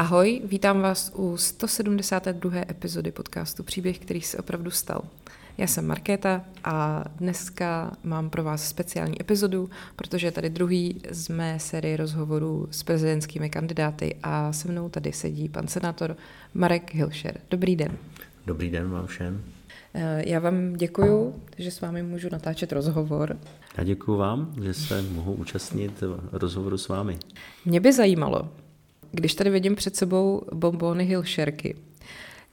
Ahoj, vítám vás u 172. epizody podcastu Příběh, který se opravdu stal. Já jsem Markéta a dneska mám pro vás speciální epizodu, protože je tady druhý z mé série rozhovorů s prezidentskými kandidáty a se mnou tady sedí pan senátor Marek Hilšer. Dobrý den. Dobrý den vám všem. Eh, já vám děkuju, že s vámi můžu natáčet rozhovor. Já děkuji vám, že se mohu účastnit rozhovoru s vámi. Mě by zajímalo, když tady vidím před sebou bombony Hilšerky,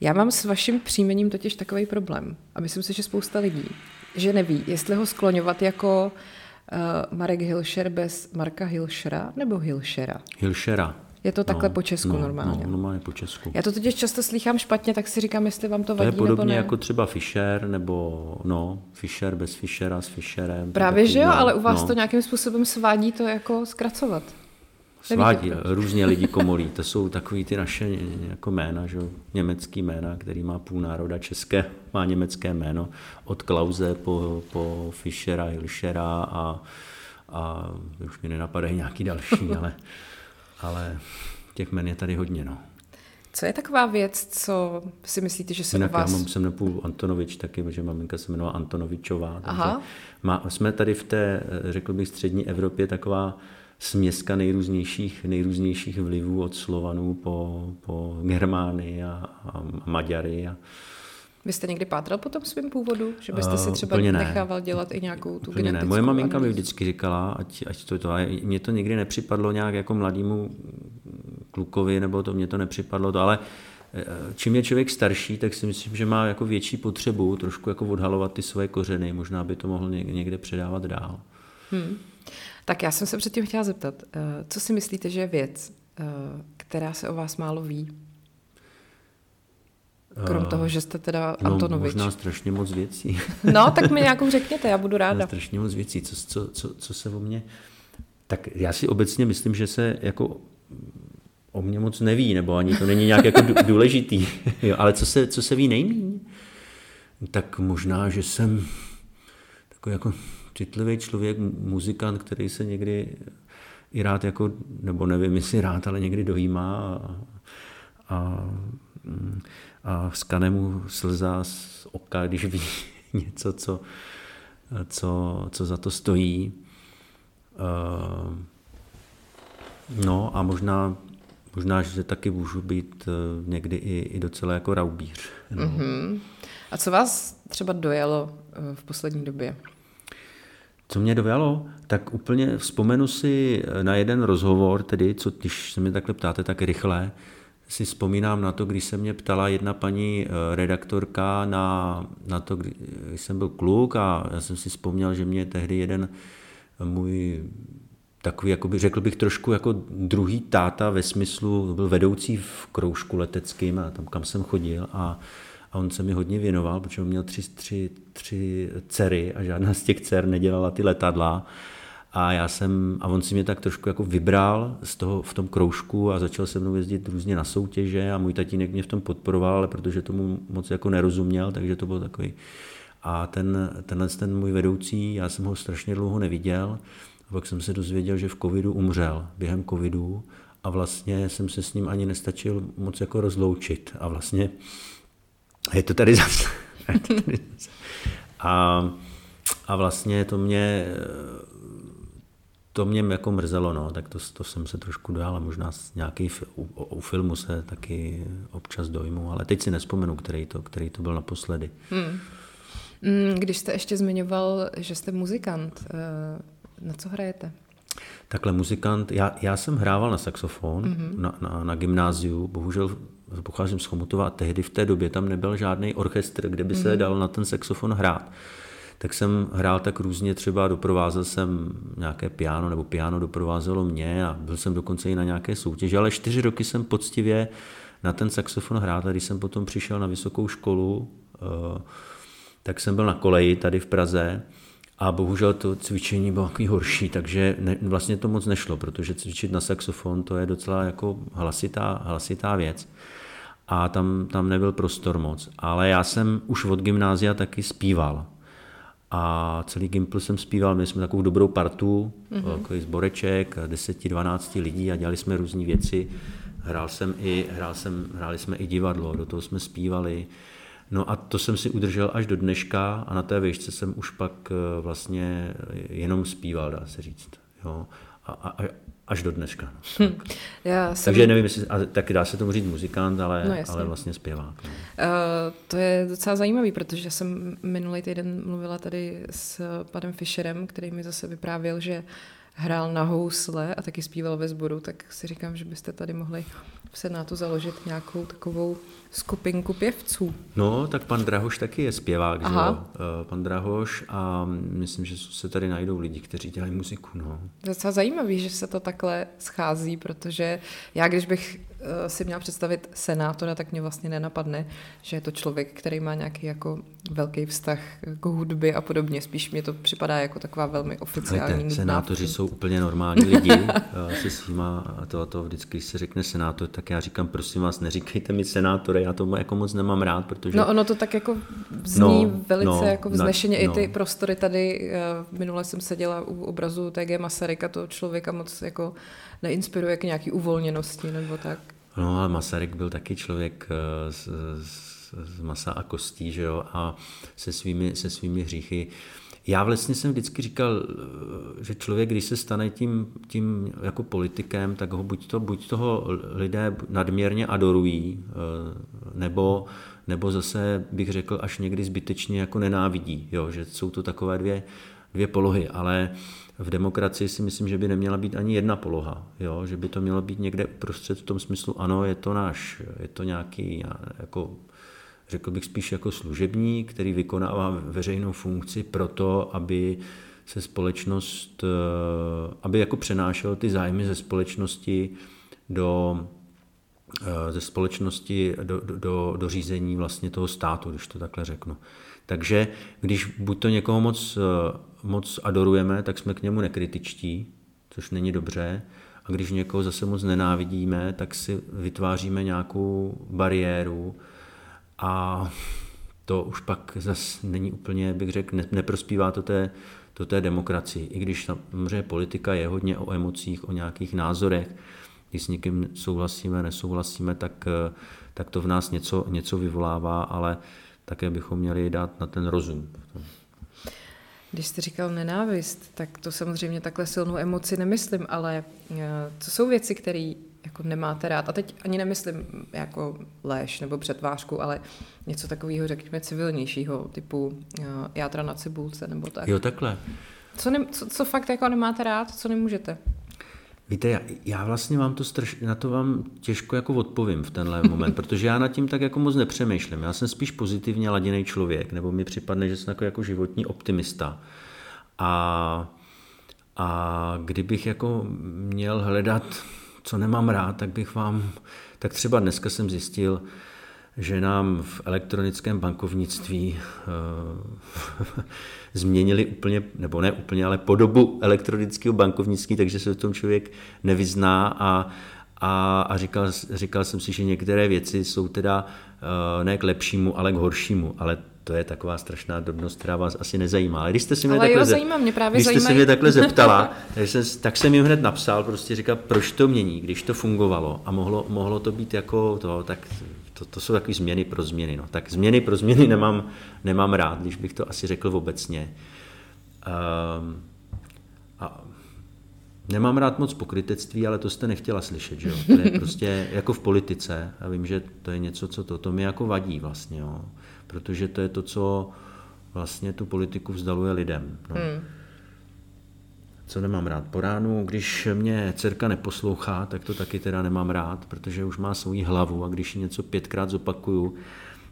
já mám s vaším příjmením totiž takový problém a myslím si, že spousta lidí, že neví, jestli ho skloňovat jako uh, Marek Hilšer bez Marka Hilšera nebo Hilšera. Hilšera. Je to takhle no, po česku no, normálně. No, normálně po česku. Já to totiž často slychám špatně, tak si říkám, jestli vám to to vadí je podobně nebo ne. jako třeba Fischer, nebo no, Fischer bez Fischera s Fischerem. Právě, že jo, no, ale u vás no. to nějakým způsobem svádí to jako zkracovat. Svádí, různě lidi komolí. To jsou takový ty naše jako jména, že? německý jména, který má půl národa české, má německé jméno. Od Klauze po, po Fischera, Hilšera a, a už mi nenapadají nějaký další, ale, ale těch jmen je tady hodně. No. Co je taková věc, co si myslíte, že se Jinak u vás... já mám jsem nepůl Antonovič taky, protože maminka se jmenovala Antonovičová. Takže Aha. má, jsme tady v té, řekl bych, střední Evropě taková směska nejrůznějších, nejrůznějších vlivů od Slovanů po, po Germány a, a Maďary. A, Vy jste někdy pátral po tom svém původu? Že byste si Eh, třeba ne. nechával dělat i nějakou tu Úplně ne. Moje maminka mi vždycky říkala, ať, ať to to, a mně to nikdy nepřipadlo nějak jako mladému klukovi, nebo to mně to nepřipadlo to, ale eh, čím je člověk starší, tak si myslím, že má jako větší potřebu trošku jako odhalovat ty svoje kořeny, možná by to mohl něk- někde předávat dál. Hmm. Tak já jsem se předtím chtěla zeptat, eh, co si myslíte, že je věc, eh, která se o vás málo ví? Krom Eh, toho, že jste teda No, Antonovič. možná strašně moc věcí. No, tak mi nějakou řekněte, já budu ráda. strašně moc věcí, co, co, co, co se o mě... Tak já si obecně myslím, že se jako o mě moc neví, nebo ani to není nějak jako dů- důležitý. Jo, ale co se, co se ví nejmíň? Tak možná, že jsem takový jako citlivý člověk, mu- muzikant, který se někdy i rád jako, nebo nevím, jestli rád, ale někdy dojímá a, a, a skane mu slza z oka, když ví něco, co, co, co za to stojí. Eh, No a možná, možná, že taky můžu být eh, někdy i, i docela jako raubíř. No. Mhm. A co vás třeba dojalo eh, v poslední době? Co mě dojalo, tak úplně vzpomenu si na jeden rozhovor, tedy, co když se mě takhle ptáte tak rychle, si vzpomínám na to, když se mě ptala jedna paní eh, redaktorka na, na to, kdy- když jsem byl kluk a já jsem si vzpomněl, že mě tehdy jeden můj takový, jakoby, řekl bych trošku jako druhý táta ve smyslu, byl vedoucí v kroužku leteckým a tam, kam jsem chodil a, a on se mi hodně věnoval, protože on měl tři, tři, tři dcery a žádná z těch dcer nedělala ty letadla. A já jsem, a on si mě tak trošku jako vybral z toho, v tom kroužku a začal se mnou jezdit různě na soutěže a můj tatínek mě v tom podporoval, ale protože tomu moc jako nerozuměl, takže to byl takový. A ten, tenhle ten můj vedoucí, já jsem ho strašně dlouho neviděl, a pak jsem se dozvěděl, že v covidu umřel, během covidu a vlastně jsem se s ním ani nestačil moc jako rozloučit a vlastně je to tady zase. A, a vlastně to mě, to mě jako mrzelo, no, tak to, to jsem se trošku a možná nějaký u, u, filmu se taky občas dojmu, ale teď si nespomenu, který to, který to byl naposledy. Hmm. Mm, Když jste ještě zmiňoval, že jste muzikant, eh, na co hrajete? Takhle muzikant, já, já jsem hrával na saxofon mm-hmm. na, na, na gymnáziu, bohužel pocházím z Chomutova a tehdy v té době tam nebyl žádný orchestr, kde by se mm-hmm. dal na ten saxofon hrát. Tak jsem hrál tak různě, třeba doprovázel jsem nějaké piano, nebo piano doprovázelo mě a byl jsem dokonce i na nějaké soutěži, ale čtyři roky jsem poctivě na ten saxofon hrál, a když jsem potom přišel na vysokou školu, eh, tak jsem byl na koleji tady v Praze a bohužel to cvičení bylo takový horší, takže ne, vlastně to moc nešlo, protože cvičit na saxofon to je docela jako hlasitá, hlasitá věc a tam, tam nebyl prostor moc. Ale já jsem už od gymnázia taky zpíval. A celý Gimpl jsem zpíval, měli jsme takovou dobrou partu, mm-hmm. takový zboreček, 10-12 lidí a dělali jsme různé věci. hrál jsem i, hrál jsem, hráli jsme i divadlo, do toho jsme zpívali. No a to jsem si udržel až do dneška a na té výšce jsem už pak eh, vlastně jenom zpíval, dá se říct. Jo. A, a, až do dneška. No. Hm. Já jsem... Takže nevím, jestli, a taky dá se tomu říct muzikant, ale, no, ale vlastně zpěvák. No. Uh, to je docela zajímavý, protože jsem minulý týden mluvila tady s panem Fischerem, který mi zase vyprávěl, že hrál na housle a taky zpíval ve sboru, tak si říkám, že byste tady mohli v Senátu založit nějakou takovou skupinku pěvců. No, tak pan Drahoš taky je zpěvák, Aha. že jo? Eh, pan Drahoš a myslím, že se tady najdou lidi, kteří dělají muziku, no. Docela zajímavý, že se to takhle schází, protože já, když bych si měla představit senátora, tak mě vlastně nenapadne, že je to člověk, který má nějaký jako velký vztah k hudbě a podobně. Spíš mě to připadá jako taková velmi oficiální Víte, Senátoři jsou úplně normální lidi eh, se svýma, a to, to vždycky, když se řekne senátor, tak já říkám, prosím vás, neříkejte mi senátore, já to jako moc nemám rád, protože... No ono to tak jako zní no, velice no, jako vznešeně, no. i ty prostory tady, eh, minule jsem seděla u obrazu TG Masaryka, to člověka moc jako neinspiruje k nějaký uvolněnosti nebo tak. No a Masaryk byl taky člověk eh, z, z, z masa a kostí, že jo, a se svými, se svými hříchy. Já vlastně jsem vždycky říkal, eh, že člověk, když se stane tím, tím jako politikem, tak ho buď, to, buď toho lidé nadměrně adorují, eh, nebo, nebo zase bych řekl až někdy zbytečně jako nenávidí, jo, že jsou to takové dvě, dvě polohy, ale v demokracii si myslím, že by neměla být ani jedna poloha, jo? že by to mělo být někde uprostřed v tom smyslu, ano, je to náš, je to nějaký, jako, řekl bych spíš jako služební, který vykonává veřejnou funkci proto, aby se společnost, eh, aby jako přenášel ty zájmy ze společnosti do, eh, ze společnosti do, do, do řízení vlastně toho státu, když to takhle řeknu. Takže když buď to někoho moc, eh, moc adorujeme, tak jsme k němu nekritičtí, což není dobře. A když někoho zase moc nenávidíme, tak si vytváříme nějakou bariéru a to už pak zase není úplně, bych řekl, neprospívá to té, to té demokracii. I když samozřejmě politika je hodně o emocích, o nějakých názorech, když s někým souhlasíme, nesouhlasíme, tak, eh, tak to v nás něco, něco vyvolává, ale také bychom měli dát na ten rozum. Když jste říkal nenávist, tak to samozřejmě takhle silnou emoci nemyslím, ale eh, co jsou věci, které jako nemáte rád? A teď ani nemyslím jako léž nebo přetvářku, ale něco takového, řekněme, civilnějšího, typu eh, játra na cibulce nebo tak. Jo, takhle. Co, ne, co, co fakt jako nemáte rád, co nemůžete? Víte, já, já vlastně vám to straš, na to vám těžko jako odpovím v tenhle moment, protože já nad tím tak jako moc nepřemýšlím. Já jsem spíš pozitivně laděný člověk, nebo mi připadne, že jsem jako, jako životní optimista. A, a kdybych jako měl hledat, co nemám rád, tak bych vám, tak třeba dneska jsem zjistil, že nám v elektronickém bankovnictví uh, změnili úplně, nebo ne úplně, ale podobu elektronického bankovnictví, takže se v tom člověk nevyzná a, a, a říkal, říkal jsem si, že některé věci jsou teda uh, ne k lepšímu, ale k horšímu, ale to je taková strašná drobnost, která vás asi nezajímá. Ale když jste si mě, Ale takhle, jo, zajímá, mě právě když jste se mě takhle zeptala, tak jsem, tak jsem jim hned napsal, prostě říkal, proč to mění, když to fungovalo a mohlo, mohlo to být jako to, tak to, to jsou takové změny pro změny. No. Tak změny pro změny nemám, nemám rád, když bych to asi řekl obecně. Um, a nemám rád moc pokrytectví, ale to jste nechtěla slyšet, že jo? To je prostě jako v politice a vím, že to je něco, co to, to mi jako vadí vlastně, jo? protože to je to, co vlastně tu politiku vzdaluje lidem. No. Hmm. Co nemám rád? Po ránu, když mě dcerka neposlouchá, tak to taky teda nemám rád, protože už má svoji hlavu a když něco pětkrát zopakuju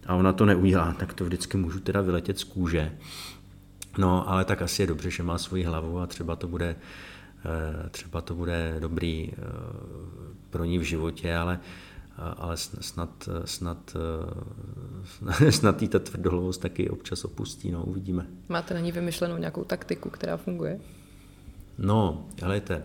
a ona to neudělá, tak to vždycky můžu teda vyletět z kůže. No, ale tak asi je dobře, že má svoji hlavu a třeba to bude, eh, třeba to bude dobrý eh, pro ní v životě, ale ale snad, snad, snad jí ta tvrdohlavost taky občas opustí, no, uvidíme. Máte na ní vymyšlenou nějakou taktiku, která funguje? No, helejte,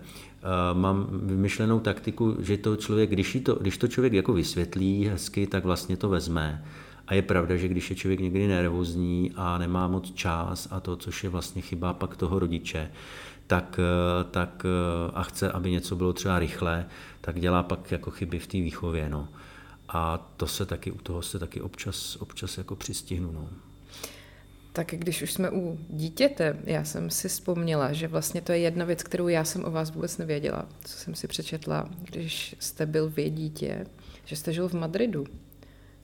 mám vymyšlenou taktiku, že to člověk, když, to, když to člověk jako vysvětlí hezky, tak vlastně to vezme. A je pravda, že když je člověk někdy nervózní a nemá moc čas a to, což je vlastně chyba pak toho rodiče, tak, tak a chce, aby něco bylo třeba rychlé, tak dělá pak jako chyby v té výchově. No. A to se taky, u toho se taky občas, občas jako přistihnu. No. Tak když už jsme u dítěte, já jsem si vzpomněla, že vlastně to je jedna věc, kterou já jsem o vás vůbec nevěděla, co jsem si přečetla, když jste byl v dítě, že jste žil v Madridu.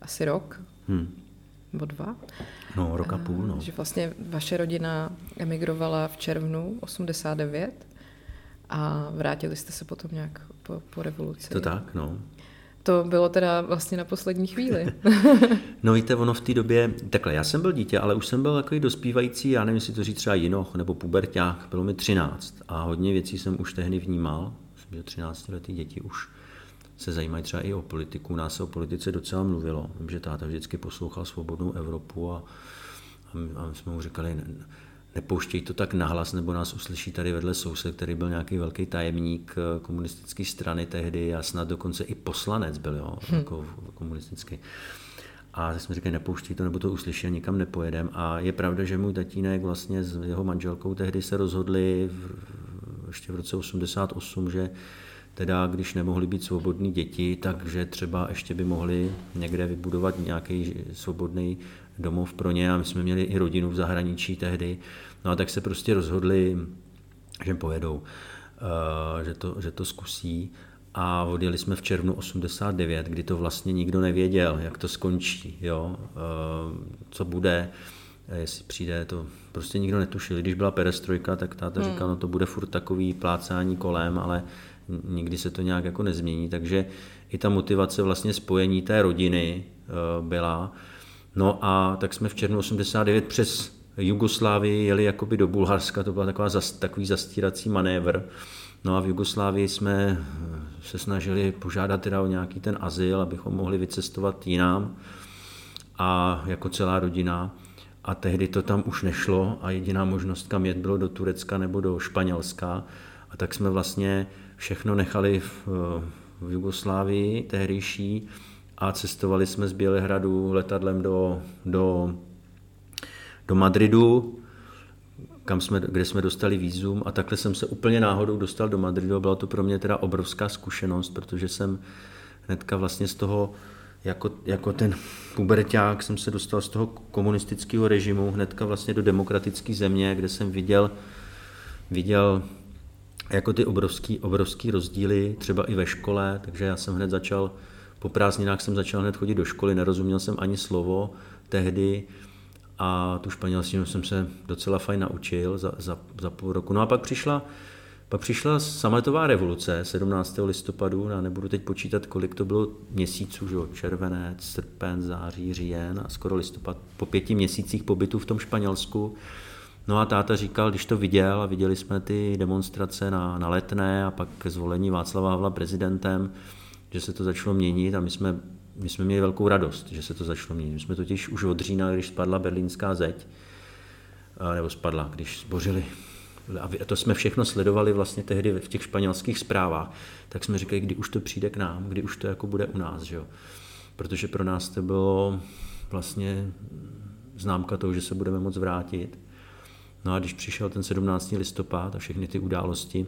Asi rok. Hmm. Nebo dva. No, rok a půl, no. Že vlastně vaše rodina emigrovala v červnu 89 a vrátili jste se potom nějak po, po revoluci. To tak, no. To bylo teda vlastně na poslední chvíli. no víte, ono v té době, takhle, já jsem byl dítě, ale už jsem byl takový dospívající, já nevím, jestli to říct třeba jinoch nebo puberták, bylo mi 13 a hodně věcí jsem už tehdy vnímal, myslím, že 13 letý děti už se zajímají třeba i o politiku, nás se o politice docela mluvilo, vím, že táta vždycky poslouchal Svobodnou Evropu a, a my jsme mu říkali, nepouštěj to tak nahlas, nebo nás uslyší tady vedle soused, který byl nějaký velký tajemník eh, komunistické strany tehdy a snad dokonce i poslanec byl, jo, hmm. jako komunistický. A jsme říkali, nepouštěj to, nebo to uslyší a nikam nepojedem. A je pravda, že můj tatínek vlastně s jeho manželkou tehdy se rozhodli v, ještě v roce 88, že teda když nemohli být svobodní děti, takže třeba ještě by mohli někde vybudovat nějaký svobodný domov pro ně a my jsme měli i rodinu v zahraničí tehdy. No a tak se prostě rozhodli, že pojedou, eh, že to, že to zkusí. A odjeli jsme v červnu 89, kdy to vlastně nikdo nevěděl, jak to skončí, jo? Eh, co bude, jestli přijde, to prostě nikdo netušil. Když byla perestrojka, tak táta hmm. říkal, no to bude furt takový plácání kolem, ale nikdy se to nějak jako nezmění, takže i ta motivace vlastně spojení té rodiny eh, byla. No a tak jsme v červnu 89 přes Jugoslávii jeli jakoby do Bulharska, to byl taková, takový zastírací manévr. No a v Jugoslávii jsme eh, se snažili požádat teda o nějaký ten azyl, abychom mohli vycestovat jinam a jako celá rodina. A tehdy to tam už nešlo a jediná možnost, kam jet, bylo do Turecka nebo do Španělska. A tak jsme vlastně všechno nechali v, v Jugoslávii tehdejší a cestovali jsme z Bělehradu letadlem do, do, do Madridu, kam jsme, kde jsme dostali výzum a takhle jsem se úplně náhodou dostal do Madridu byla to pro mě teda obrovská zkušenost, protože jsem hnedka vlastně z toho, jako, jako ten puberták jsem se dostal z toho komunistického režimu hnedka vlastně do demokratické země, kde jsem viděl, viděl jako ty obrovský, obrovský rozdíly, třeba i ve škole, takže já jsem hned začal, po prázdninách jsem začal hned chodit do školy, nerozuměl jsem ani slovo tehdy a tu španělštinu jsem se docela fajn naučil za, za, za půl roku. No a pak přišla, pak přišla sametová revoluce 17. listopadu, já nebudu teď počítat, kolik to bylo měsíců, že? červenec, srpen, září, říjen a skoro listopad, po pěti měsících pobytu v tom Španělsku, No a táta říkal, když to viděl a viděli jsme ty demonstrace na, na letné a pak zvolení Václava Havla prezidentem, že se to začalo měnit a my jsme, my jsme měli velkou radost, že se to začalo měnit. My jsme totiž už od října, když spadla berlínská zeď, nebo spadla, když zbořili a to jsme všechno sledovali vlastně tehdy v těch španělských zprávách, tak jsme říkali, kdy už to přijde k nám, kdy už to jako bude u nás, že jo? Protože pro nás to bylo vlastně známka toho, že se budeme moc vrátit. No a když přišel ten 17. listopad a všechny ty události,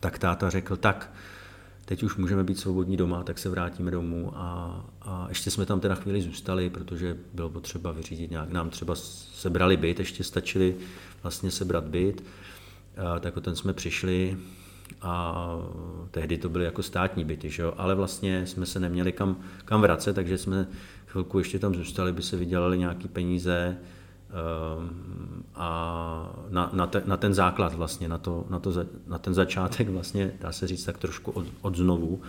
tak táta řekl, tak teď už můžeme být svobodní doma, tak se vrátíme domů a, a ještě jsme tam teda chvíli zůstali, protože bylo potřeba vyřídit nějak, nám třeba sebrali byt, ještě stačili vlastně sebrat byt, a, tak o ten jsme přišli a tehdy to byly jako státní byty, že jo? ale vlastně jsme se neměli kam, kam vracet, takže jsme chvilku ještě tam zůstali, by se vydělali nějaké peníze, a na, na, te, na ten základ vlastně, na, to, na, to, na ten začátek vlastně, dá se říct tak trošku od, od znovu.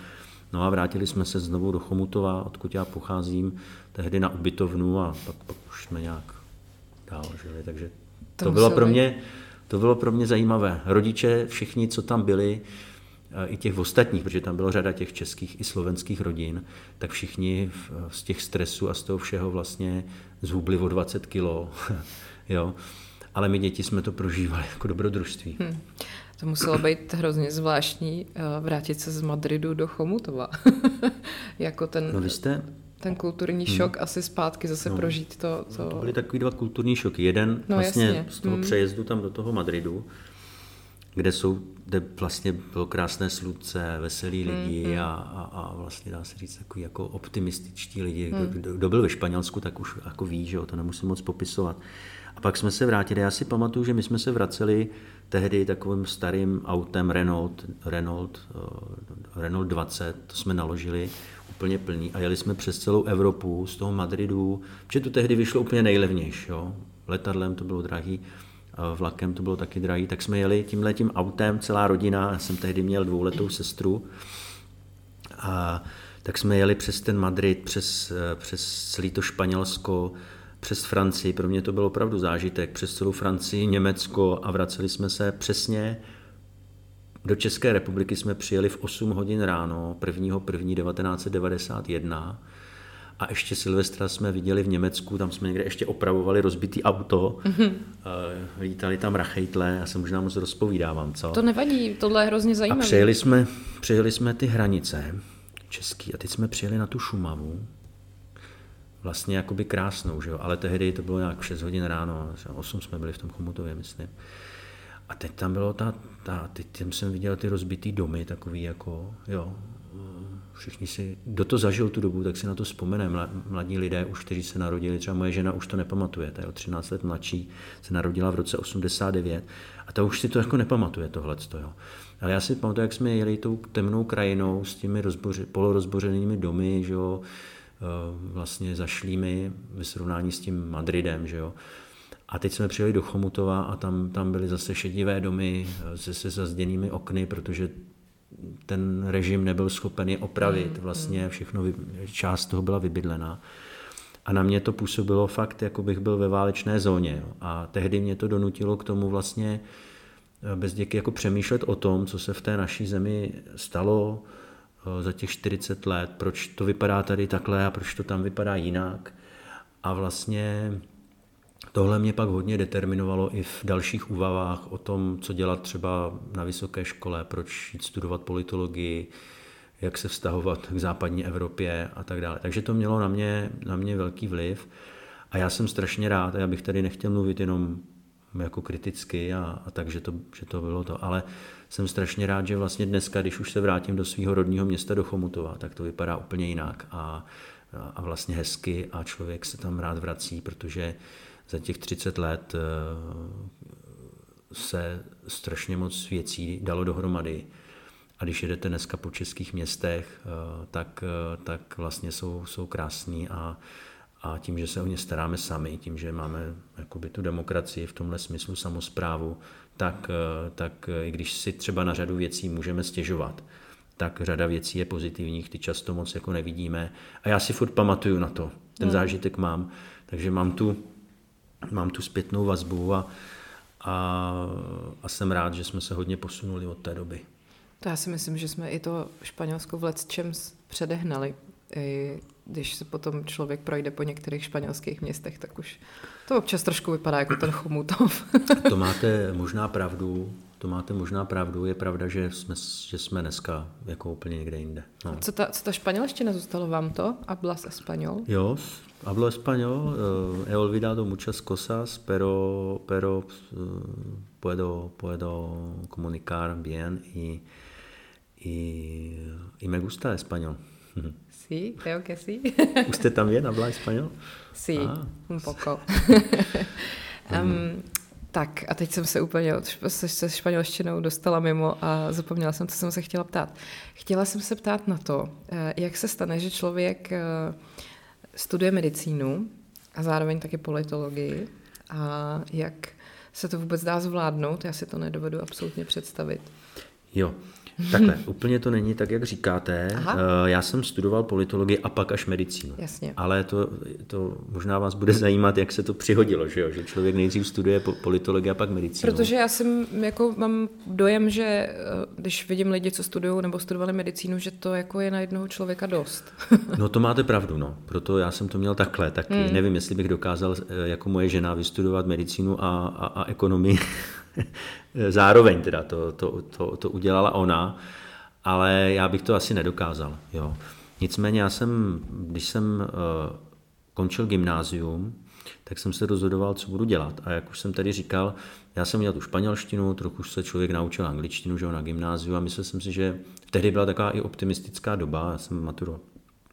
No a vrátili jsme se znovu do Chomutova, odkud já pocházím, tehdy na ubytovnu a pak, pak už jsme nějak dál žili, takže to, to bylo pro mě, to bylo pro mě zajímavé. Rodiče, všichni, co tam byli, i těch ostatních, protože tam bylo řada těch českých i slovenských rodin, tak všichni z těch stresů a z toho všeho vlastně zhubli o 20 kilo. jo. Ale my děti jsme to prožívali jako dobrodružství. Hmm. To muselo být hrozně zvláštní eh, vrátit se z Madridu do Chomutova. jako ten, no, vy jste... ten kulturní hmm. šok asi zpátky zase no. prožít to, to... No, to byly takový dva kulturní šoky. Jeden no, vlastně jasně. z toho hmm. přejezdu tam do toho Madridu, kde jsou kde vlastně bylo krásné slunce, veselí lidi mm, mm. A, a, a vlastně dá se říct takový jako optimističtí lidi. Mm. Kdo, kdo byl ve Španělsku, tak už jako ví, že jo, to nemusím moc popisovat. A pak jsme se vrátili. Já si pamatuju, že my jsme se vraceli tehdy takovým starým autem Renault, Renault, uh, Renault 20, to jsme naložili úplně plný a jeli jsme přes celou Evropu z toho Madridu, protože to tehdy vyšlo úplně nejlevnější. Jo. Letadlem to bylo drahý vlakem to bylo taky drahý, tak jsme jeli tímhle tím autem, celá rodina, já jsem tehdy měl dvouletou sestru, a tak jsme jeli přes ten Madrid, přes, přes celý to Španělsko, přes Francii, pro mě to byl opravdu zážitek, přes celou Francii, Německo a vraceli jsme se přesně do České republiky jsme přijeli v 8 hodin ráno 1. 1. 1991 a ještě Silvestra jsme viděli v Německu, tam jsme někde ještě opravovali rozbitý auto, mm-hmm. lítali tam rachejtle, já se možná moc rozpovídávám, co? To nevadí, tohle je hrozně zajímavé. A přejeli jsme, přejeli jsme ty hranice český a teď jsme přijeli na tu Šumavu, vlastně jakoby krásnou, že jo? ale tehdy to bylo nějak 6 hodin ráno, 8 jsme byli v tom Chomutově, myslím. A teď tam bylo ta, ta teď jsem viděl ty rozbitý domy, takový jako, jo, všichni si, kdo to zažil tu dobu, tak si na to vzpomene. Mladí lidé už, kteří se narodili, třeba moje žena už to nepamatuje, ta je o 13 let mladší, se narodila v roce 89 a ta už si to jako nepamatuje tohle. Ale já si pamatuju, jak jsme jeli tou temnou krajinou s těmi rozboři, polorozbořenými domy, že jo, eh, vlastně zašlými ve srovnání s tím Madridem, že jo. A teď jsme přijeli do Chomutova a tam, tam byly zase šedivé domy eh, se, se zazděnými okny, protože ten režim nebyl schopen je opravit. Mm, vlastně mm. všechno, část toho byla vybydlená. A na mě to působilo fakt, jako bych byl ve válečné zóně. A tehdy mě to donutilo k tomu vlastně eh, bez děky jako přemýšlet o tom, co se v té naší zemi stalo eh, za těch 40 let, proč to vypadá tady takhle a proč to tam vypadá jinak. A vlastně Tohle mě pak hodně determinovalo i v dalších úvahách o tom, co dělat třeba na vysoké škole, proč jít studovat politologii, jak se vztahovat k západní Evropě a tak dále. Takže to mělo na mě, na mě velký vliv a já jsem strašně rád, já bych tady nechtěl mluvit jenom jako kriticky a, a tak, že to, že to bylo to, ale jsem strašně rád, že vlastně dneska, když už se vrátím do svého rodního města do Chomutova, tak to vypadá úplně jinak a, a vlastně hezky a člověk se tam rád vrací, protože za těch 30 let eh, se strašně moc věcí dalo dohromady. A když jedete dneska po českých městech, eh, tak, eh, tak vlastně jsou, jsou krásní a, a tím, že se o ně staráme sami, tím, že máme jakoby tu demokracii v tomhle smyslu samozprávu, tak, tak i když si třeba na řadu věcí můžeme stěžovat, tak řada věcí je pozitivních, ty často moc jako nevidíme. A já si furt pamatuju na to, ten no. zážitek mám, takže mám tu mám tu zpětnou vazbu a, a, a jsem rád, že jsme se hodně posunuli od té doby. To já si myslím, že jsme i to Španělsko v čem předehnali. I když se potom člověk projde po některých španělských městech, tak už to občas trošku vypadá jako ten Chomutov. to máte možná pravdu, to máte možná pravdu. Je pravda, že jsme, že jsme dneska jako úplně někde jinde. No. Co, ta, co ta španělština zůstalo vám to? Hablas español? Jo, hablo español. he olvidado muchas cosas, pero, pero eh, puedo, puedo comunicar bien y, y, y me gusta español. Sí, creo que sí. ¿Usted también habla español? Sí, ah. un poco. um, Tak a teď jsem se úplně od, se, se španělštinou dostala mimo a zapomněla jsem, co jsem se chtěla ptát. Chtěla jsem se ptát na to, eh, jak se stane, že člověk eh, studuje medicínu a zároveň taky politologii. A jak se to vůbec dá zvládnout, já si to nedovedu absolutně představit. Jo, Takhle, úplně to není tak, jak říkáte. Aha. Eh, já jsem studoval politologii a pak až medicínu. Jasně. Ale to, to možná vás bude zajímat, jak se to přihodilo, že, jo? že člověk nejdřív studuje politologii a pak medicínu. Protože já jsem, jako mám dojem, že eh, když vidím lidi, co studují nebo studovali medicínu, že to jako je na jednoho člověka dost. no to máte pravdu, no. Proto já jsem to měl takhle. Tak hmm. nevím, jestli bych dokázal eh, jako moje žena vystudovat medicínu a, a, a ekonomii zároveň teda to, to, to, to udělala ona, ale já bych to asi nedokázal. Jo. Nicméně já jsem, když jsem uh, končil gymnázium, tak jsem se rozhodoval, co budu dělat. A jak už jsem tady říkal, já jsem měl tu španělštinu, trochu se člověk naučil angličtinu že jo, na gymnáziu a myslel jsem si, že tehdy byla taková i optimistická doba, já jsem maturoval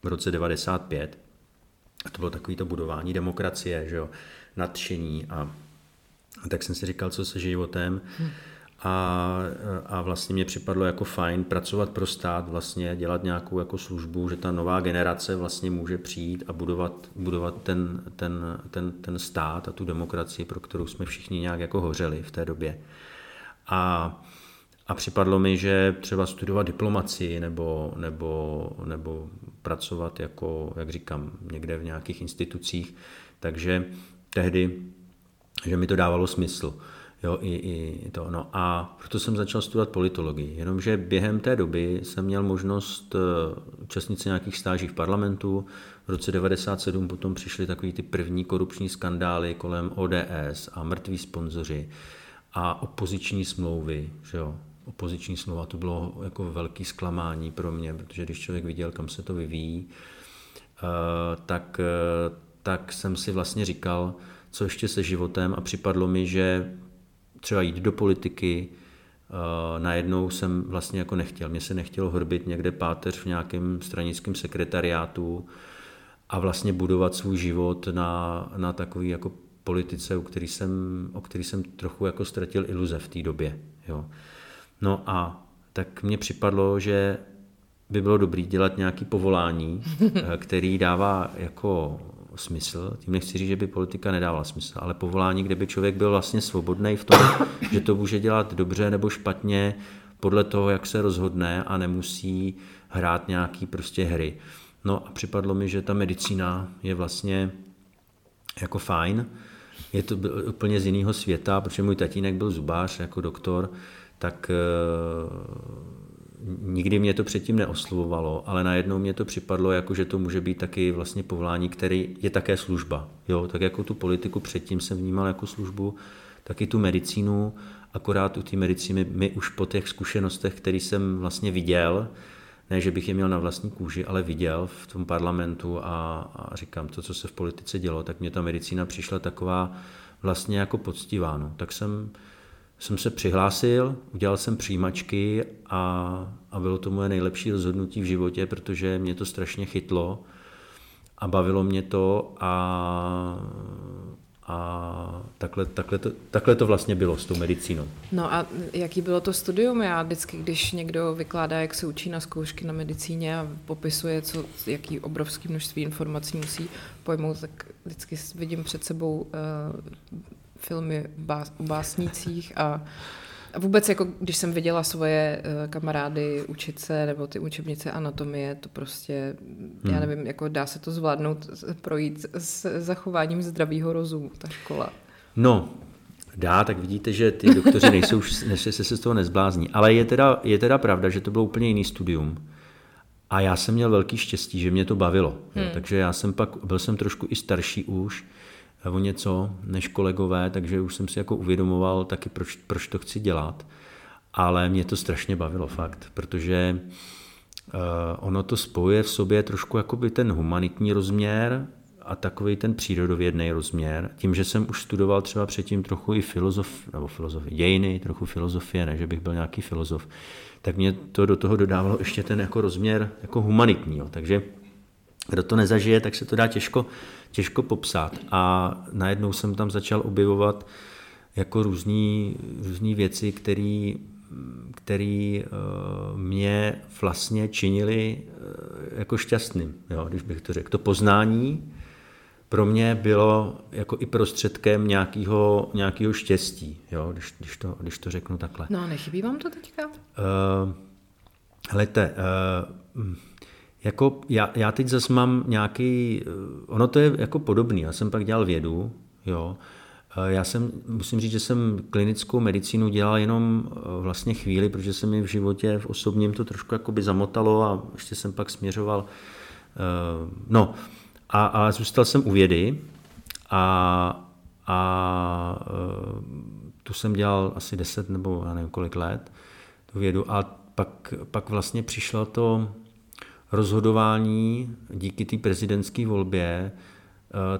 v roce 95 a to bylo takový to budování demokracie, že jo, nadšení a, a tak jsem si říkal, co se životem. Hmm a, a vlastně mě připadlo jako fajn pracovat pro stát, vlastně dělat nějakou jako službu, že ta nová generace vlastně může přijít a budovat, budovat ten, ten, ten, ten stát a tu demokracii, pro kterou jsme všichni nějak jako hořeli v té době. A, a připadlo mi, že třeba studovat diplomaci nebo, nebo, nebo pracovat jako, jak říkám, někde v nějakých institucích, takže tehdy, že mi to dávalo smysl. Jo, i, i to, no. A proto jsem začal studovat politologii. Jenomže během té doby jsem měl možnost eh, účastnit se nějakých stáží v parlamentu. V roce 97 potom přišly takový ty první korupční skandály kolem ODS a mrtví sponzoři a opoziční smlouvy. Že jo. Opoziční smlouva to bylo jako velký zklamání pro mě, protože když člověk viděl, kam se to vyvíjí, eh, tak, eh, tak jsem si vlastně říkal, co ještě se životem a připadlo mi, že třeba jít do politiky, uh, najednou jsem vlastně jako nechtěl. Mně se nechtělo hrbit někde páteř v nějakém stranickém sekretariátu a vlastně budovat svůj život na, na takový jako politice, o který, jsem, o který jsem trochu jako ztratil iluze v té době. Jo. No a tak mně připadlo, že by bylo dobré dělat nějaké povolání, eh, který dává jako smysl. Tím nechci říct, že by politika nedávala smysl, ale povolání, kde by člověk byl vlastně svobodný v tom, že to může dělat dobře nebo špatně podle toho, jak se rozhodne a nemusí hrát nějaký prostě hry. No a připadlo mi, že ta medicína je vlastně jako fajn. Je to úplně z jiného světa, protože můj tatínek byl zubář jako doktor, tak eh, nikdy mě to předtím neoslovovalo, ale najednou mě to připadlo, jako že to může být taky vlastně povolání, který je také služba. Jo, tak jako tu politiku předtím jsem vnímal jako službu, tak i tu medicínu, akorát u té medicíny my už po těch zkušenostech, které jsem vlastně viděl, ne, že bych je měl na vlastní kůži, ale viděl v tom parlamentu a, a říkám, to, co se v politice dělo, tak mě ta medicína přišla taková vlastně jako poctivá. No. Tak jsem jsem se přihlásil, udělal jsem přijímačky a, a bylo to moje nejlepší rozhodnutí v životě, protože mě to strašně chytlo a bavilo mě to a, a takhle, takhle, to, takhle to vlastně bylo s tou medicínou. No a jaký bylo to studium? Já vždycky, když někdo vykládá, jak se učí na zkoušky na medicíně a popisuje, co, jaký obrovský množství informací musí pojmout, tak vždycky vidím před sebou uh, filmy bás, o básnících a, a vůbec jako když jsem viděla svoje uh, kamarády učit se nebo ty učebnice anatomie, to prostě, hmm. já nevím, jako dá se to zvládnout, projít s zachováním zdravého rozumu, ta škola. No, dá, tak vidíte, že ty doktoři nejsou, než se, se z toho nezblázní. Ale je teda, je teda pravda, že to bylo úplně jiný studium. A já jsem měl velký štěstí, že mě to bavilo. Hmm. Takže já jsem pak, byl jsem trošku i starší už, o něco než kolegové, takže už jsem si jako uvědomoval taky, proč, proč to chci dělat. Ale mě to strašně bavilo fakt, protože uh, ono to spojuje v sobě trošku jakoby ten humanitní rozměr a takový ten přírodovědný rozměr. Tím, že jsem už studoval třeba předtím trochu i filozof, nebo filozofie, dějiny, trochu filozofie, ne, že bych byl nějaký filozof, tak mě to do toho dodávalo ještě ten jako rozměr jako humanitní. Jo. Takže kdo to nezažije, tak se to dá těžko, těžko popsat. A najednou jsem tam začal objevovat jako různé různý věci, které který uh, mě vlastně činili uh, jako šťastným, jo, když bych to řekl. To poznání pro mě bylo jako i prostředkem nějakého, nějakého štěstí, jo, když, když, to, když to řeknu takhle. No a nechybí vám to teďka? Uh, helejte, uh, jako já, já teď zase mám nějaký, eh, ono to je jako podobný, já jsem pak dělal vědu, jo, eh, já jsem, musím říct, že jsem klinickou medicínu dělal jenom eh, vlastně chvíli, protože se mi v životě v osobním to trošku jakoby zamotalo a ještě jsem pak směřoval, no. A, a zůstal jsem u vědy a, a tu jsem dělal asi deset nebo já nevím kolik let, tu vědu. A pak, pak vlastně přišlo to, rozhodování díky té prezidentské volbě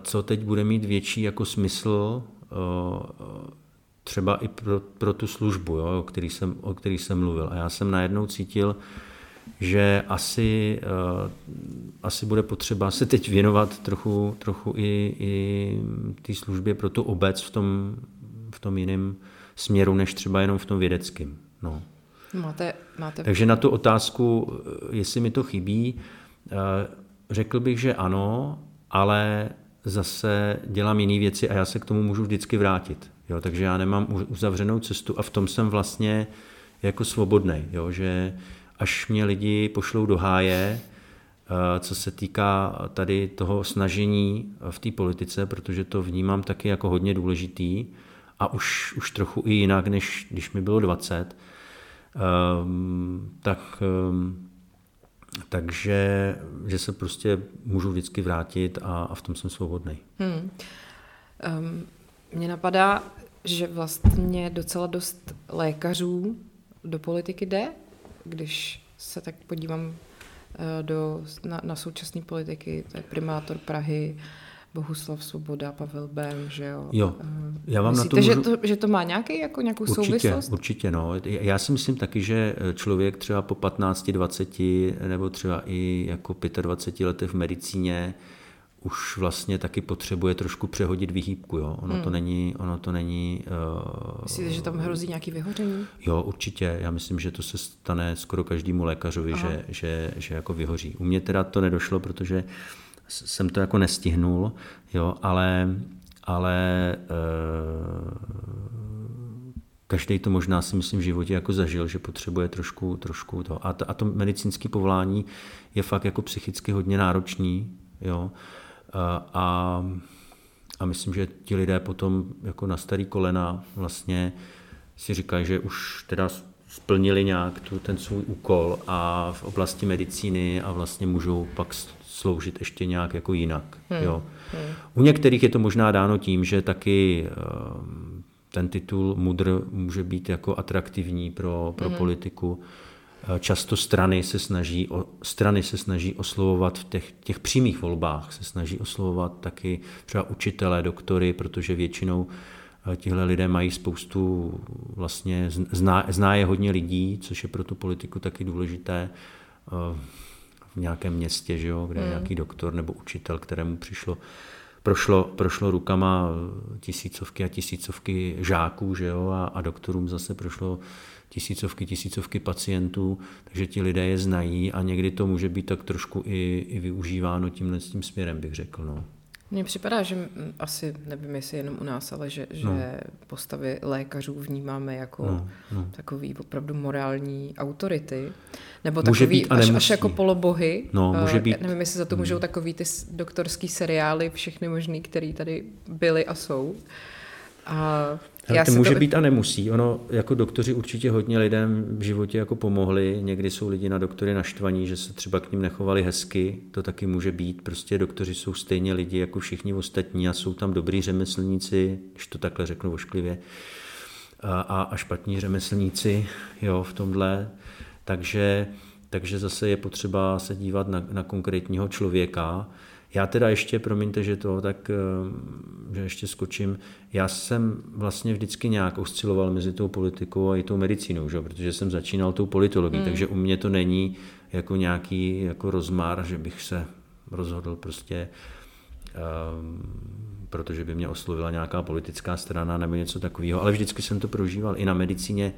co teď bude mít větší jako smysl třeba i pro, pro tu službu, jo, o, který jsem, o který jsem mluvil. A já jsem najednou cítil, že asi, uh, asi bude potřeba se teď věnovat trochu, trochu i, i té službě pro tu obec v tom, v tom jiném směru, než třeba jenom v tom vědeckém. No. Máte, máte... Takže na tu otázku, jestli mi to chybí, uh, řekl bych, že ano, ale zase dělám jiné věci a já se k tomu můžu vždycky vrátit. Jo, takže já nemám uzavřenou cestu a v tom jsem vlastně jako svobodný, jo, že až mě lidi pošlou do háje, eh, co se týká tady toho snažení v té politice, protože to vnímám taky jako hodně důležitý a už, už trochu i jinak, než když mi bylo 20, ehm, tak ehm, takže že se prostě můžu vždycky vrátit a, a v tom jsem svobodný. Hmm. Um, napadá, že vlastně docela dost lékařů do politiky jde, když se tak podívám eh, do, na, na současné politiky, to je primátor Prahy, Bohuslav Svoboda, Pavel Bém, že jo? Jo, eh, já vám Myslíte, na to můžu... že, to, že to má nějaký, jako nějakou určitě, souvislost? Určitě, no. Já si myslím taky, že člověk třeba po 15, 20 nebo třeba i jako 25 letech v medicíně už vlastně taky potřebuje trošku přehodit vyhýbku. Jo? Ono, hmm. to není, ono to není... Uh, Myslíte, že tam hrozí nějaký vyhoření? Jo, určitě. Já myslím, že to se stane skoro každému lékařovi, že, že, že jako vyhoří. U mě teda to nedošlo, protože jsem to jako nestihnul, jo, ale, ale uh, každý to možná si myslím v životě jako zažil, že potřebuje trošku, trošku to. A to, a to medicínské povolání je fakt jako psychicky hodně náročný, jo. A, a myslím, že ti lidé potom jako na starý kolena vlastně si říkají, že už teda splnili nějak tu, ten svůj úkol a v oblasti medicíny a vlastně můžou pak sloužit ještě nějak jako jinak. Hmm. Jo. Hmm. U některých je to možná dáno tím, že taky ehm, ten titul mudr může být jako atraktivní pro, pro hmm. politiku. Často strany se snaží, strany se snaží oslovovat v těch, těch přímých volbách, se snaží oslovovat taky třeba učitele, doktory, protože většinou eh, tihle lidé mají spoustu, vlastně zná, zná je hodně lidí, což je pro tu politiku taky důležité v nějakém městě, že jo, kde je hmm. nějaký doktor nebo učitel, kterému přišlo prošlo, prošlo rukama tisícovky a tisícovky žáků, že jo, a, a doktorům zase prošlo tisícovky, tisícovky pacientů, takže ti lidé je znají a někdy to může být tak trošku i, i využíváno tímhle tím směrem, bych řekl. No. Mně připadá, že asi, nevím jestli jenom u nás, ale že, no. že postavy lékařů vnímáme jako no, no. takový opravdu morální autority, nebo může takový být až, až jako polobohy. No, může eh, být. Nevím, jestli za to můžou hmm. takový ty doktorský seriály, všechny možný, které tady byly a jsou. A já to může to... být a nemusí. Ono, jako doktoři určitě hodně lidem v životě jako pomohli. Někdy jsou lidi na doktory naštvaní, že se třeba k ním nechovali hezky. To taky může být. Prostě doktoři jsou stejně lidi jako všichni ostatní a jsou tam dobrý řemeslníci, když to takhle řeknu ošklivě, a, a, a špatní řemeslníci jo, v tomhle. Takže, takže zase je potřeba se dívat na, na konkrétního člověka já teda ještě, promiňte, že to, tak eh, že ještě skočím, já jsem vlastně vždycky nějak osciloval mezi tou politikou a i tou medicínou, že? protože jsem začínal tou politologií, hmm. takže u mě to není jako nějaký jako rozmar, že bych se rozhodl prostě um, protože by mě oslovila nějaká politická strana nebo něco takového, ale vždycky jsem to prožíval. I na medicíně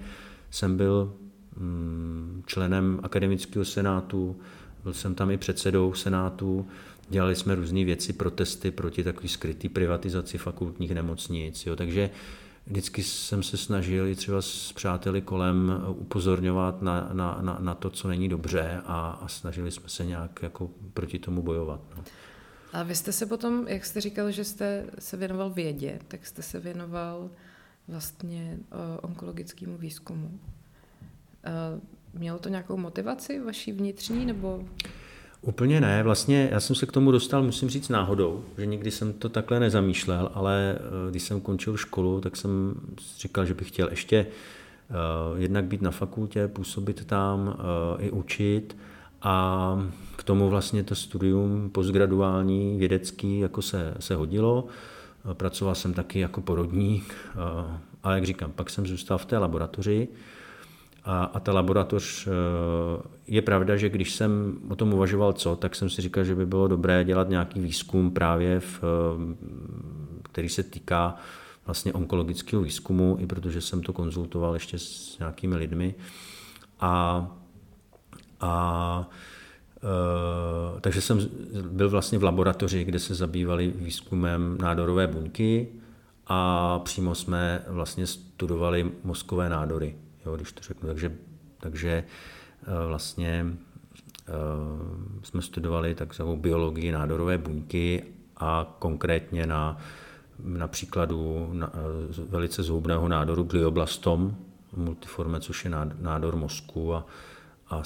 jsem byl um, členem akademického senátu, byl jsem tam i předsedou senátu, Dělali jsme různé věci, protesty proti takové skrytý privatizaci fakultních nemocnic. Jo. Takže vždycky jsem se snažil i třeba s přáteli kolem upozorňovat na, na, na, na to, co není dobře a, a snažili jsme se nějak jako proti tomu bojovat. No. A vy jste se potom, jak jste říkal, že jste se věnoval vědě, tak jste se věnoval vlastně onkologickému výzkumu. Mělo to nějakou motivaci vaší vnitřní, nebo Úplně ne, vlastně já jsem se k tomu dostal, musím říct, náhodou, že nikdy jsem to takhle nezamýšlel, ale eh, když jsem končil školu, tak jsem říkal, že bych chtěl ještě uh, jednak být na fakultě, působit tam uh, i učit A k tomu vlastně to studium postgraduální vědecký jako se, se hodilo. Pracoval jsem taky jako porodník, ale jak říkám, pak jsem zůstal v té laboratoři. A, a ta laboratoř, eh, je pravda, že když jsem o tom uvažoval co, tak jsem si říkal, že by bylo dobré dělat nějaký výzkum právě, v, eh, který se týká vlastně onkologického výzkumu, i protože jsem to konzultoval ještě s nějakými lidmi. A, a e, takže jsem byl vlastně v laboratoři, kde se zabývali výzkumem nádorové buňky a přímo jsme vlastně studovali mozkové nádory jo, když to řeknu. Takže, takže eh, vlastně eh, jsme studovali takzvanou biologii nádorové buňky a konkrétně na, na příkladu na, eh, velice zhoubného nádoru glioblastom multiforme, což je nádor mozku a, a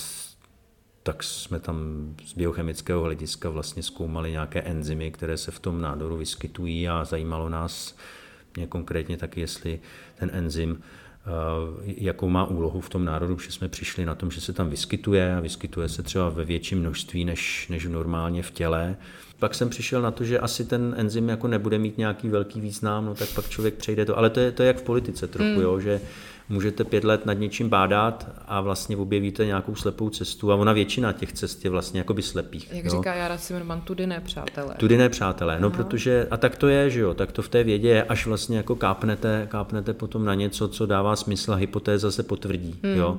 tak jsme tam z biochemického hlediska vlastně zkoumali nějaké enzymy, které se v tom nádoru vyskytují a zajímalo nás mě konkrétně taky, jestli ten enzym jakou má úlohu v tom národu, že jsme přišli na tom, že se tam vyskytuje a vyskytuje se třeba ve větším množství než, než normálně v těle. Pak jsem přišel na to, že asi ten enzym jako nebude mít nějaký velký význam, no tak pak člověk přejde to. Ale to je, to je jak v politice trochu, mm. jo, že můžete pět let nad něčím bádat a vlastně objevíte nějakou slepou cestu a ona většina těch cest je vlastně jakoby slepých. Jak jo. říká Jara Zimmerman, tudy ne přátelé. Tudy ne přátelé, no Aha. protože, a tak to je, že jo, tak to v té vědě je, až vlastně jako kápnete, kápnete potom na něco, co dává smysl a hypotéza se potvrdí, hmm. jo.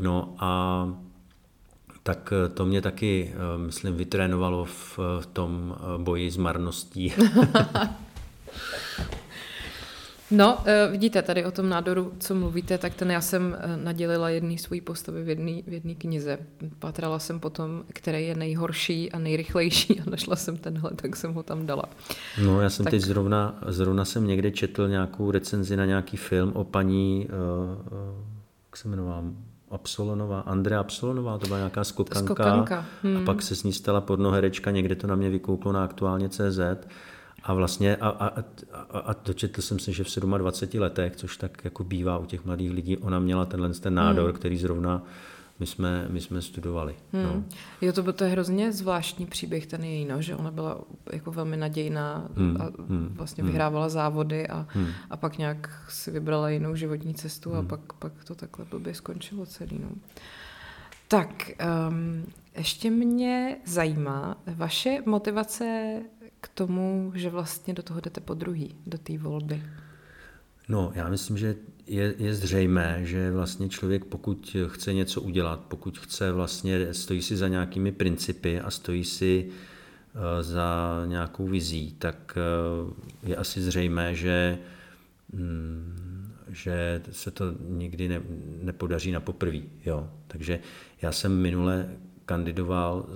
No a tak to mě taky, eh, myslím, vytrénovalo v, v tom eh, boji s marností. No, eh, vidíte tady o tom nádoru, co mluvíte, tak ten já jsem eh, nadělila jedný svůj postavy v jedné v jedný knize. Pátrala jsem potom, který je nejhorší a nejrychlejší a našla jsem tenhle, tak jsem ho tam dala. No, já jsem tak... teď zrovna, zrovna jsem někde četl nějakou recenzi na nějaký film o paní, uh, jak se jmenovala, Absolonová, Andrea Absolonová, to byla nějaká skokanka, skokanka. Hmm. a pak se s ní stala pornoherečka, někde to na mě vykouklo na aktuálně CZ a vlastně a, a, a, a dočetl jsem se, že v 27 letech, což tak jako bývá u těch mladých lidí, ona měla tenhle ten nádor, hmm. který zrovna my jsme, my jsme studovali. Hmm. No. Jo, to, to je hrozně zvláštní příběh ten její, no, že ona byla jako velmi nadějná hmm. a hmm. vlastně hmm. vyhrávala závody a, hmm. a pak nějak si vybrala jinou životní cestu hmm. a pak, pak to takhle blbě skončilo celý. No. Tak, um, ještě mě zajímá vaše motivace k tomu, že vlastně do toho jdete po druhý, do té volby? No, já myslím, že je, je zřejmé, že vlastně člověk, pokud chce něco udělat, pokud chce vlastně, stojí si za nějakými principy a stojí si uh, za nějakou vizí, tak uh, je asi zřejmé, že, um, že se to nikdy ne, nepodaří na poprví. Jo. Takže já jsem minule kandidoval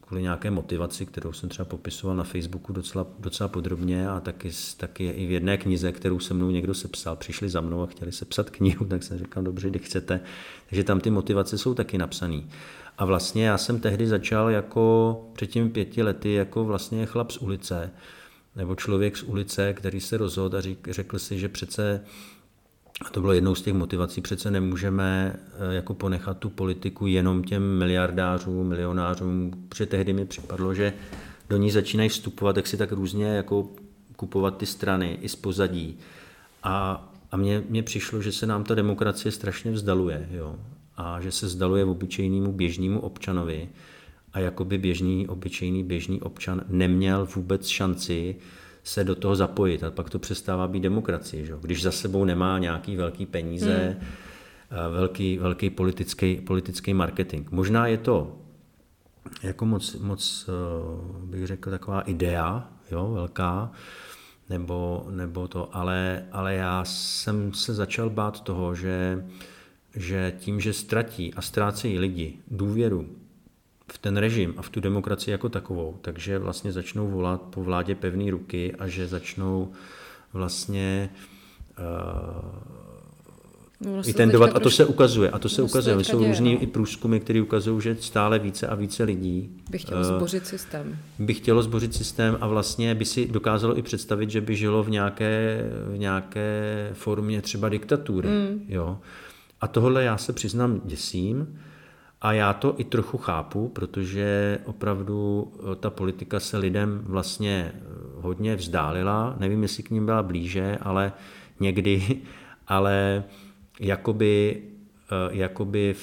kvůli nějaké motivaci, kterou jsem třeba popisoval na Facebooku docela, docela podrobně a taky, taky i v jedné knize, kterou se mnou někdo sepsal. Přišli za mnou a chtěli sepsat knihu, tak jsem říkal, dobře, kdy chcete. Takže tam ty motivace jsou taky napsané. A vlastně já jsem tehdy začal jako před těmi pěti lety jako vlastně chlap z ulice, nebo člověk z ulice, který se rozhodl a řekl si, že přece a to bylo jednou z těch motivací, přece nemůžeme eh, jako ponechat tu politiku jenom těm miliardářům, milionářům, protože tehdy mi připadlo, že do ní začínají vstupovat, tak si tak různě jako kupovat ty strany i z pozadí. A, a mně, mně přišlo, že se nám ta demokracie strašně vzdaluje, jo? a že se vzdaluje obyčejnému běžnému občanovi a jakoby běžný, obyčejný běžný občan neměl vůbec šanci se do toho zapojit a pak to přestává být demokracie. Že? Když za sebou nemá nějaký velký peníze, hmm. velký, velký politický, politický marketing. Možná je to jako moc, moc eh, bych řekl, taková idea, jo, velká, nebo, nebo to, ale, ale já jsem se začal bát toho, že, že tím, že ztratí a ztrácejí lidi důvěru v ten režim a v tu demokracii jako takovou, takže vlastně začnou volat po vládě pevné ruky a že začnou vlastně uh, i ten dovat, a to se ukazuje, a to se ukazuje. Jsou různý no. i průzkumy, které ukazují, že stále více a více lidí by chtělo uh, zbořit systém. By chtělo zbořit systém a vlastně by si dokázalo i představit, že by žilo v nějaké, v nějaké formě třeba diktatury. Mm. Jo. A tohle já se přiznám děsím, A já to i trochu chápu, protože opravdu eh, ta politika se lidem vlastně eh, hodně vzdálila. Nevím, jestli k ním byla blíže, ale někdy, ale jakoby, eh, jakoby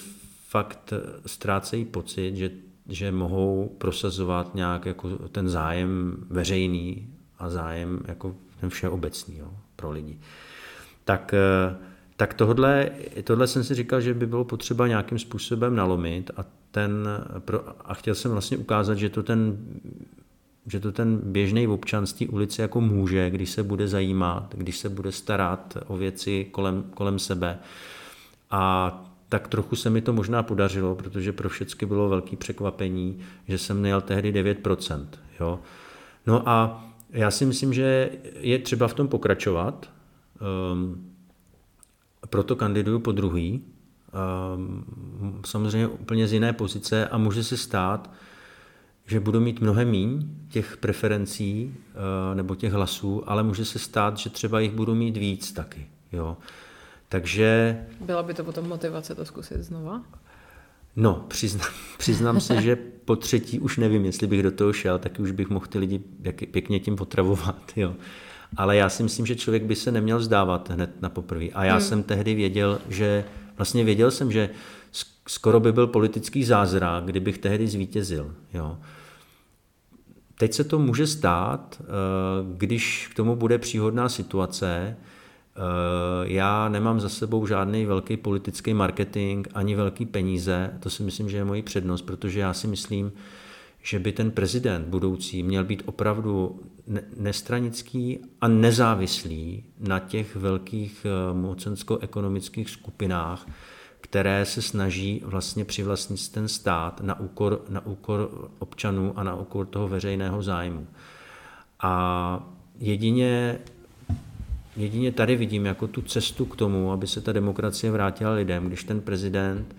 fakt ztrácejí pocit, že, že mohou prosazovat nějak jako ten zájem veřejný a zájem jako ten všeobecný jo, pro lidi. Tak tak tohle, tohle jsem si říkal, že by bylo potřeba nějakým způsobem nalomit a, ten, a chtěl jsem vlastně ukázat, že to ten, že to ten běžný občan z té ulice jako může, když se bude zajímat, když se bude starat o věci kolem, kolem sebe. A tak trochu se mi to možná podařilo, protože pro všechny bylo velký překvapení, že jsem měl tehdy 9%. Jo? No a já si myslím, že je třeba v tom pokračovat. Um, proto kandiduju po druhý, ehm, samozřejmě úplně z jiné pozice a může se stát, že budu mít mnohem míň těch preferencí eh, nebo těch hlasů, ale může se stát, že třeba jich budu mít víc taky. Jo. Takže... Byla by to potom motivace to zkusit znova? No, přiznám, přiznám se, že po třetí už nevím, jestli bych do toho šel, tak už bych mohl ty lidi pěkně tím potravovat. Jo ale já si myslím, že člověk by se neměl vzdávat hned na poprvé. A já hmm. jsem tehdy věděl, že vlastně věděl jsem, že skoro by byl politický zázrak, kdybych tehdy zvítězil. Jo. Teď se to může stát, eh, když k tomu bude příhodná situace. Eh, já nemám za sebou žádný velký politický marketing ani velký peníze. To si myslím, že je mojí přednost, protože já si myslím, že by ten prezident budoucí měl být opravdu nestranický a nezávislý na těch velkých eh, mocensko-ekonomických skupinách, které se snaží vlastně přivlastnit ten stát na úkor, na úkor občanů a na úkor toho veřejného zájmu. A jedině, jedině tady vidím jako tu cestu k tomu, aby se ta demokracie vrátila lidem, když ten prezident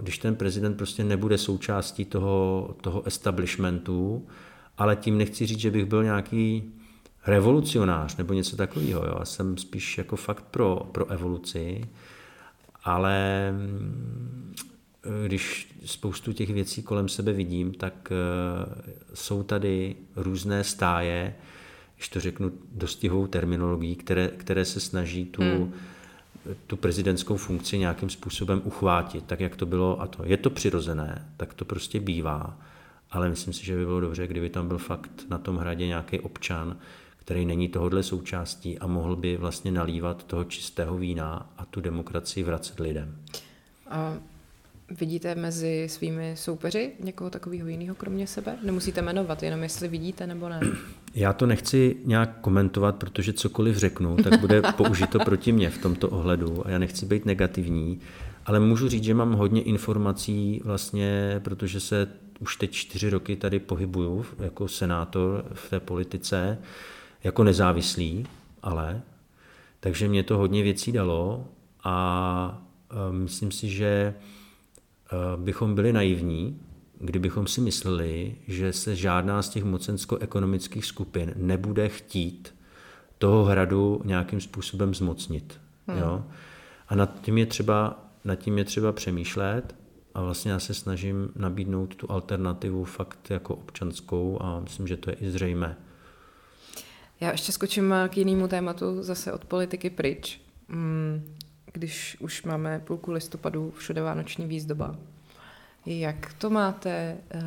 když ten prezident prostě nebude součástí toho, toho establishmentu, ale tím nechci říct, že bych byl nějaký revolucionář nebo něco takového. Jo. Já jsem spíš jako fakt pro, pro evoluci, ale mm, když spoustu těch věcí kolem sebe vidím, tak eh, jsou tady různé stáje, když to řeknu dostihovou terminologií, které, které se snaží tu, hmm tu prezidentskou funkci nějakým způsobem uchvátit, tak jak to bylo a to. Je to přirozené, tak to prostě bývá, ale myslím si, že by bylo dobře, kdyby tam byl fakt na tom hradě nějaký občan, který není tohodle součástí a mohl by vlastně nalívat toho čistého vína a tu demokracii vracet lidem. A vidíte mezi svými soupeři někoho takového jiného kromě sebe? Nemusíte jmenovat, jenom jestli vidíte nebo ne. Já to nechci nějak komentovat, protože cokoliv řeknu, tak bude použito proti mně v tomto ohledu a já nechci být negativní, ale můžu říct, že mám hodně informací vlastně, protože se už teď čtyři roky tady pohybuju jako senátor v té politice, jako nezávislý, ale, takže mě to hodně věcí dalo a myslím si, že e, bychom byli naivní, kdybychom si mysleli, že se žádná z těch mocensko-ekonomických skupin nebude chtít toho hradu nějakým způsobem zmocnit. Hmm. Jo? A nad tím, je třeba, nad tím je třeba přemýšlet a vlastně já se snažím nabídnout tu alternativu fakt jako občanskou a myslím, že to je i zřejmé. Já ještě skočím k jinému tématu, zase od politiky pryč. Když už máme půlku listopadu, všude vánoční výzdoba, jak to máte uh,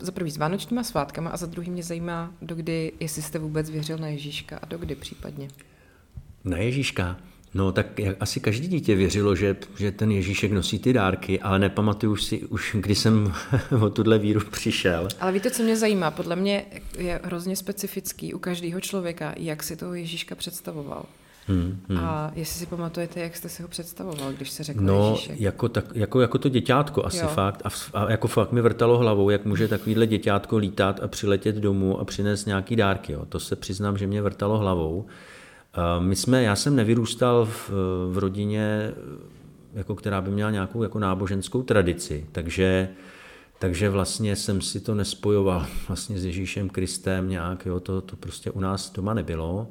za prvý s vánočníma svátkama a za druhý mě zajímá, dokdy, jestli jste vůbec věřil na Ježíška a dokdy případně? Na Ježíška? No tak jak asi každý dítě věřilo, že, že ten Ježíšek nosí ty dárky, ale nepamatuju si už, kdy jsem o tuhle víru přišel. Ale víte, co mě zajímá? Podle mě je hrozně specifický u každého člověka, jak si toho Ježíška představoval. Hmm, hmm. A jestli si pamatujete, jak jste si ho představoval, když se řekl No, Ježíšek? jako, tak, jako, jako to děťátko asi jo. fakt. A, a jako fakt mi vrtalo hlavou, jak může takovýhle děťátko lítat a přiletět domů a přinést nějaký dárky. Jo. To se přiznám, že mě vrtalo hlavou. My jsme, já jsem nevyrůstal v, v rodině, jako která by měla nějakou jako náboženskou tradici, takže takže vlastně jsem si to nespojoval vlastně s Ježíšem Kristem nějak, jo, to, to prostě u nás doma nebylo.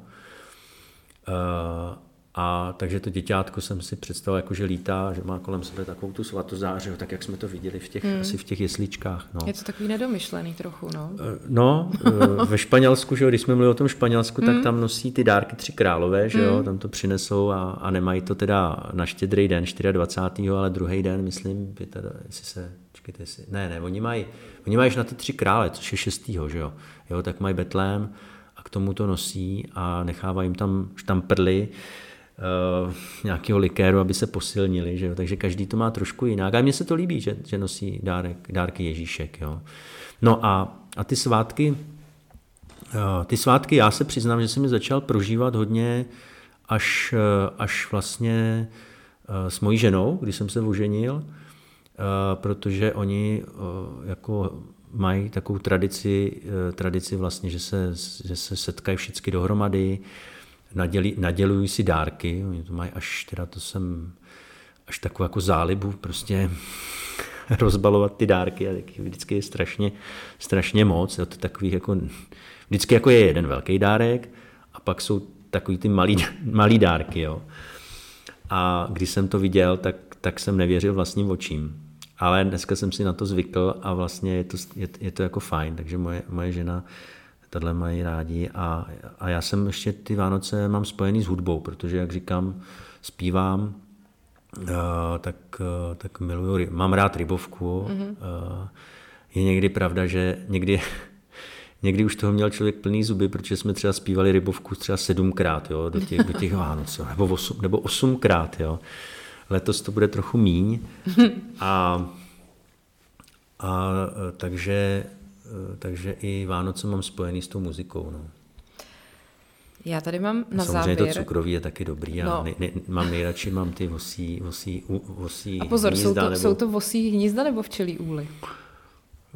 A takže to děťátko jsem si představil, jako že lítá, že má kolem sebe takovou tu svatozáři, tak jak jsme to viděli v těch, hmm. asi v těch jesličkách. No. Je to takový nedomyšlený trochu, no. Eh, no, eh, ve Španělsku, že jo, když jsme mluvili o tom Španělsku, hmm. tak tam nosí ty dárky tři králové, že jo, hmm. tam to přinesou a, a nemají to teda na štědrý den, 24. ale druhý den, myslím, teda, jestli se, čekajte, jestli, ne, ne, oni mají, oni mají na ty tři krále, což je 6. že jo, jo tak mají Betlém a k tomu to nosí a nechávají jim tam štamprly, uh, nějakého likéru, aby se posilnili, že jo? takže každý to má trošku jinak. A mně se to líbí, že, že nosí dárek, dárky Ježíšek. Jo? No a, a ty svátky, uh, ty svátky já se přiznám, že jsem je začal prožívat hodně až, uh, až vlastně s mojí ženou, když jsem se oženil, protože oni jako mají takovou tradici, tradici vlastně, že se, že se setkají všichni dohromady, naděli, nadělují si dárky, oni to mají až, teda to jsem, až takovou jako zálibu, prostě rozbalovat ty dárky a taky vždycky je strašně, strašně moc, je to takový jako, vždycky jako je jeden velký dárek a pak jsou takový ty malý, malý dárky, jo. A když jsem to viděl, tak, tak jsem nevěřil vlastním očím. Ale dneska jsem si na to zvykl a vlastně je to, je, je to jako fajn, takže moje, moje žena tohle mají rádi a, a já jsem ještě ty Vánoce mám spojený s hudbou, protože jak říkám, zpívám, uh, tak, uh, tak miluju, mám rád rybovku. Mm-hmm. Uh, je někdy pravda, že někdy, někdy už toho měl člověk plný zuby, protože jsme třeba zpívali rybovku třeba sedmkrát jo, do, těch, do těch Vánoc, jo, nebo, osm, nebo osmkrát. Jo. Letos to bude trochu míň. A, a takže takže i Vánoce mám spojený s tou muzikou. No. Já tady mám na Samozřejmě závěr... to cukroví je taky dobrý a no. ne, ne, mám nejradši mám ty vosí, vosí, vosí A pozor, hnízda, jsou, to, nebo... jsou to vosí hnízda nebo včelí úly?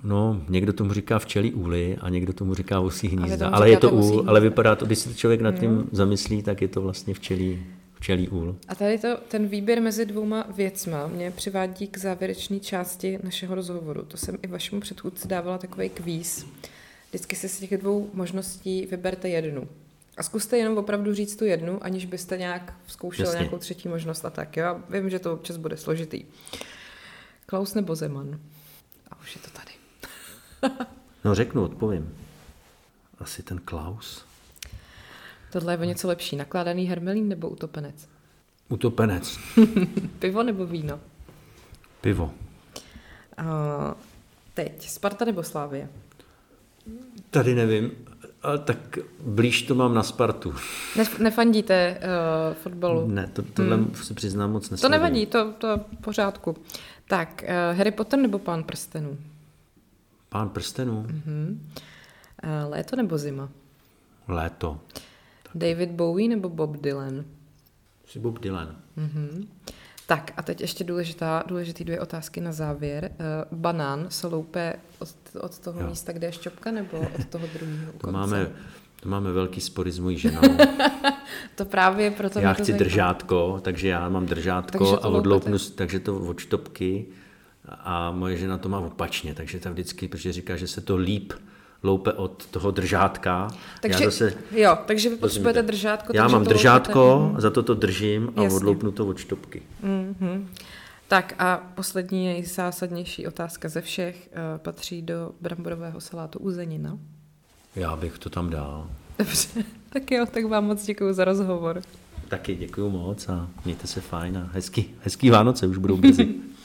No, někdo tomu říká včelí úly a někdo tomu říká vosí hnízda, ale je to úl, ale vypadá to, když se člověk nad tím mm. zamyslí, tak je to vlastně včelí, včelí úl. A tady to, ten výběr mezi dvouma věcma mě přivádí k závěrečné části našeho rozhovoru. To jsem i vašemu předchůdci dávala takový kvíz. Vždycky si z těch dvou možností vyberte jednu. A zkuste jenom opravdu říct tu jednu, aniž byste nějak zkoušeli Jasně. nějakou třetí možnost a tak. Jo? Vím, že to občas bude složitý. Klaus nebo Zeman? A už je to tady. no řeknu, odpovím. Asi ten Klaus. Tohle je o něco lepší. Nakládaný hermelín nebo utopenec? Utopenec. Pivo nebo víno? Pivo. A teď, Sparta nebo Slávie? Tady nevím, ale tak blíž to mám na Spartu. Nef- nefandíte uh, fotbalu? Ne, to, tohle hmm. se přiznám moc nesleduji. To nevadí, to, to v pořádku. Tak, uh, Harry Potter nebo Pán prstenů? Pán prstenů? Uh-huh. Uh, léto nebo zima? Léto. David Bowie nebo Bob Dylan? Jsi Bob Dylan. Mm-hmm. Tak a teď ještě důležitá, důležitý dvě otázky na závěr. Uh, banán se loupe od, od toho jo. místa, kde je šťopka, nebo od toho druhého to máme, to máme velký spory s mojí ženou. to právě proto Já chci zajímá. držátko, takže já mám držátko a odloupnu, takže to od štopky a moje žena to má opačně, takže ta vždycky, protože říká, že se to líp loupe od toho držátka. Takže, já zase, jo, takže vy potřebujete držátko. Já mám to držátko, loupete... za to to držím a Jasně. odloupnu to od štopky. Mm-hmm. Tak a poslední nejzásadnější otázka ze všech. Uh, patří do bramborového salátu uzenina? Já bych to tam dal. Dobře, tak jo, tak vám moc děkuji za rozhovor. Taky děkuji moc a mějte se fajn a hezký, hezký Vánoce už budou brzy.